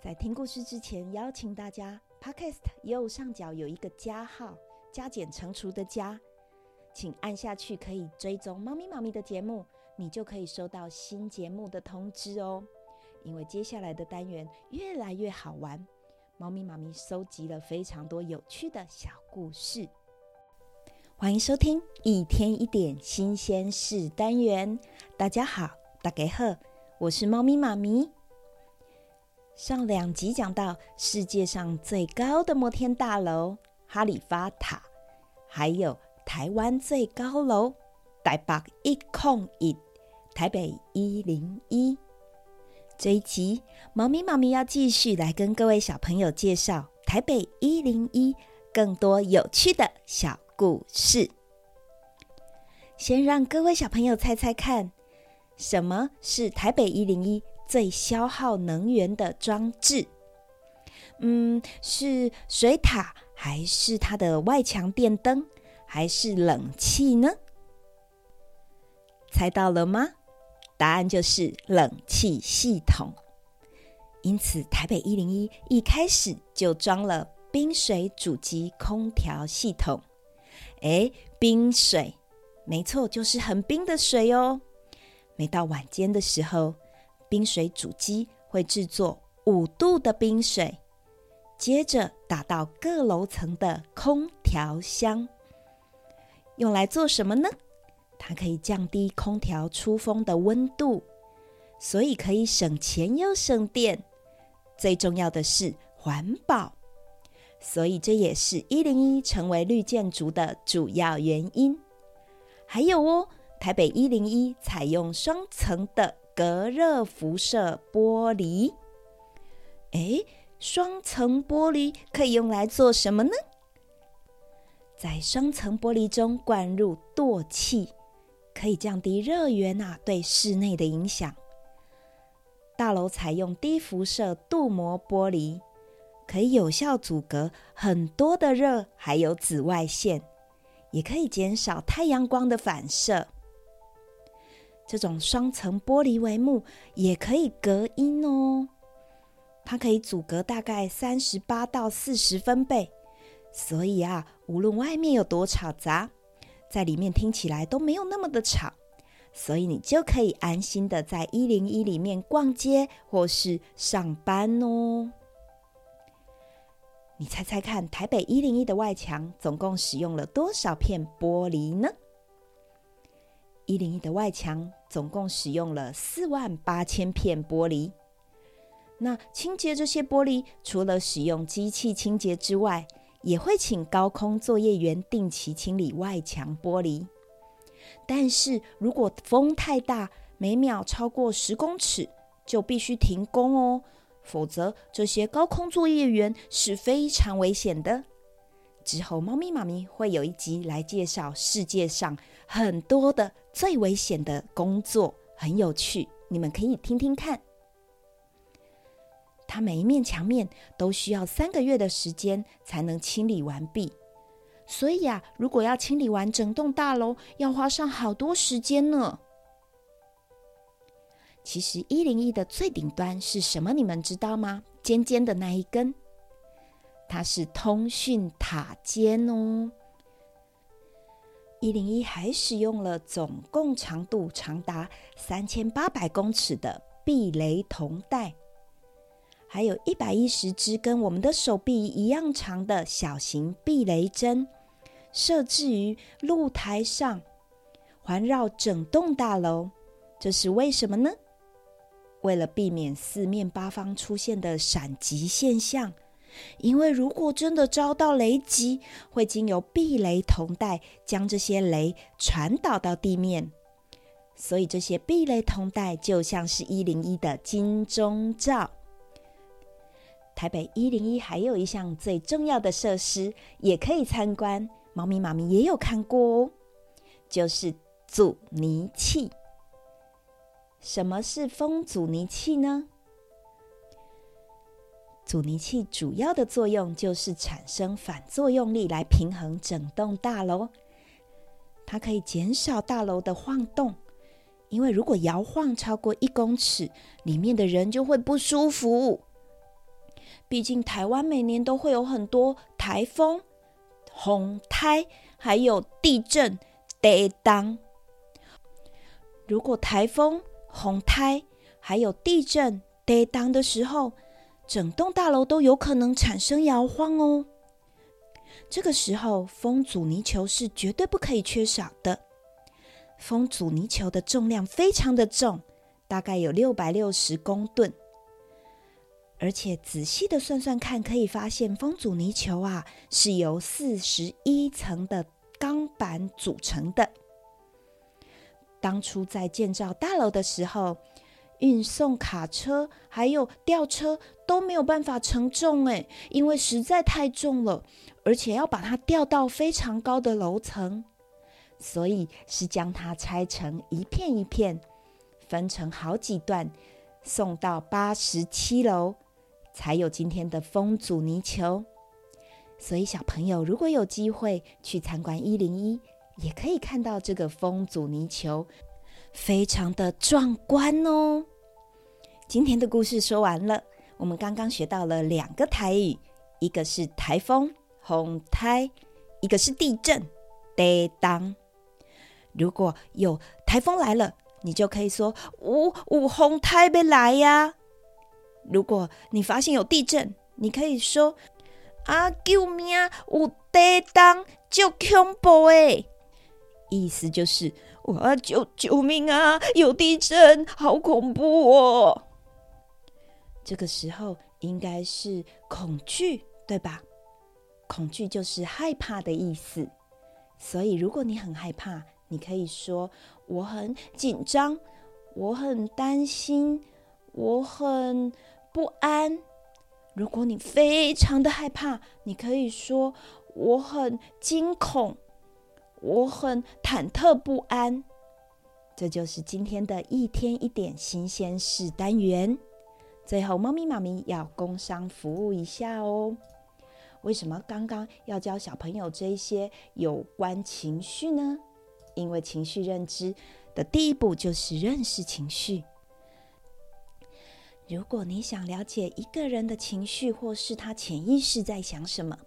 在听故事之前，邀请大家，Podcast 右上角有一个加号，加减乘除的加，请按下去可以追踪猫咪妈咪的节目，你就可以收到新节目的通知哦。因为接下来的单元越来越好玩，猫咪妈咪收集了非常多有趣的小故事，欢迎收听一天一点新鲜事单元。大家好，大家好，我是猫咪妈咪。上两集讲到世界上最高的摩天大楼哈利法塔，还有台湾最高楼台北一控一，台北一零一。这一集，猫咪妈咪要继续来跟各位小朋友介绍台北一零一更多有趣的小故事。先让各位小朋友猜猜看，什么是台北一零一？最消耗能源的装置，嗯，是水塔，还是它的外墙电灯，还是冷气呢？猜到了吗？答案就是冷气系统。因此，台北一零一一开始就装了冰水主机空调系统。哎，冰水，没错，就是很冰的水哦。每到晚间的时候，冰水主机会制作五度的冰水，接着打到各楼层的空调箱，用来做什么呢？它可以降低空调出风的温度，所以可以省钱又省电。最重要的是环保，所以这也是一零一成为绿建筑的主要原因。还有哦，台北一零一采用双层的。隔热辐射玻璃，诶，双层玻璃可以用来做什么呢？在双层玻璃中灌入惰气，可以降低热源啊对室内的影响。大楼采用低辐射镀膜玻璃，可以有效阻隔很多的热，还有紫外线，也可以减少太阳光的反射。这种双层玻璃帷幕也可以隔音哦，它可以阻隔大概三十八到四十分贝，所以啊，无论外面有多吵杂，在里面听起来都没有那么的吵，所以你就可以安心的在一零一里面逛街或是上班哦。你猜猜看，台北一零一的外墙总共使用了多少片玻璃呢？一零一的外墙总共使用了四万八千片玻璃。那清洁这些玻璃，除了使用机器清洁之外，也会请高空作业员定期清理外墙玻璃。但是如果风太大，每秒超过十公尺，就必须停工哦，否则这些高空作业员是非常危险的。之后，猫咪妈咪会有一集来介绍世界上很多的最危险的工作，很有趣，你们可以听听看。它每一面墙面都需要三个月的时间才能清理完毕，所以啊，如果要清理完整栋大楼，要花上好多时间呢。其实一零一的最顶端是什么？你们知道吗？尖尖的那一根。它是通讯塔尖哦。一零一还使用了总共长度长达三千八百公尺的避雷铜带，还有一百一十支跟我们的手臂一样长的小型避雷针，设置于露台上，环绕整栋大楼。这是为什么呢？为了避免四面八方出现的闪击现象。因为如果真的遭到雷击，会经由避雷铜带将这些雷传导到地面，所以这些避雷铜带就像是一零一的金钟罩。台北一零一还有一项最重要的设施，也可以参观，猫咪妈咪也有看过哦，就是阻尼器。什么是风阻尼器呢？阻尼器主要的作用就是产生反作用力来平衡整栋大楼，它可以减少大楼的晃动，因为如果摇晃超过一公尺，里面的人就会不舒服。毕竟台湾每年都会有很多台风、洪台，还有地震、地动。如果台风、洪台还有地震、地动的时候，整栋大楼都有可能产生摇晃哦。这个时候，风阻尼球是绝对不可以缺少的。风阻尼球的重量非常的重，大概有六百六十公吨。而且仔细的算算看，可以发现风阻尼球啊是由四十一层的钢板组成的。当初在建造大楼的时候，运送卡车还有吊车都没有办法承重诶，因为实在太重了，而且要把它吊到非常高的楼层，所以是将它拆成一片一片，分成好几段，送到八十七楼，才有今天的风阻泥球。所以小朋友如果有机会去参观一零一，也可以看到这个风阻泥球。非常的壮观哦！今天的故事说完了，我们刚刚学到了两个台语，一个是台风“风台”，一个是地震“地当”。如果有台风来了，你就可以说“呜呜风台要来呀”。如果你发现有地震，你可以说“啊救命，有地当，就恐怖诶”。意思就是。哇！救救命啊！有地震，好恐怖哦！这个时候应该是恐惧，对吧？恐惧就是害怕的意思。所以，如果你很害怕，你可以说我很紧张，我很担心，我很不安。如果你非常的害怕，你可以说我很惊恐。我很忐忑不安，这就是今天的一天一点新鲜事单元。最后，猫咪妈咪要工商服务一下哦。为什么刚刚要教小朋友这一些有关情绪呢？因为情绪认知的第一步就是认识情绪。如果你想了解一个人的情绪，或是他潜意识在想什么，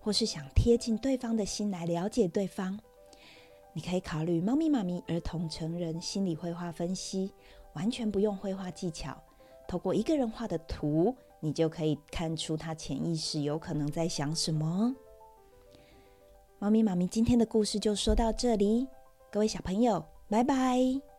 或是想贴近对方的心来了解对方，你可以考虑猫咪妈咪儿童成人心理绘画分析，完全不用绘画技巧，透过一个人画的图，你就可以看出他潜意识有可能在想什么。猫咪妈咪今天的故事就说到这里，各位小朋友，拜拜。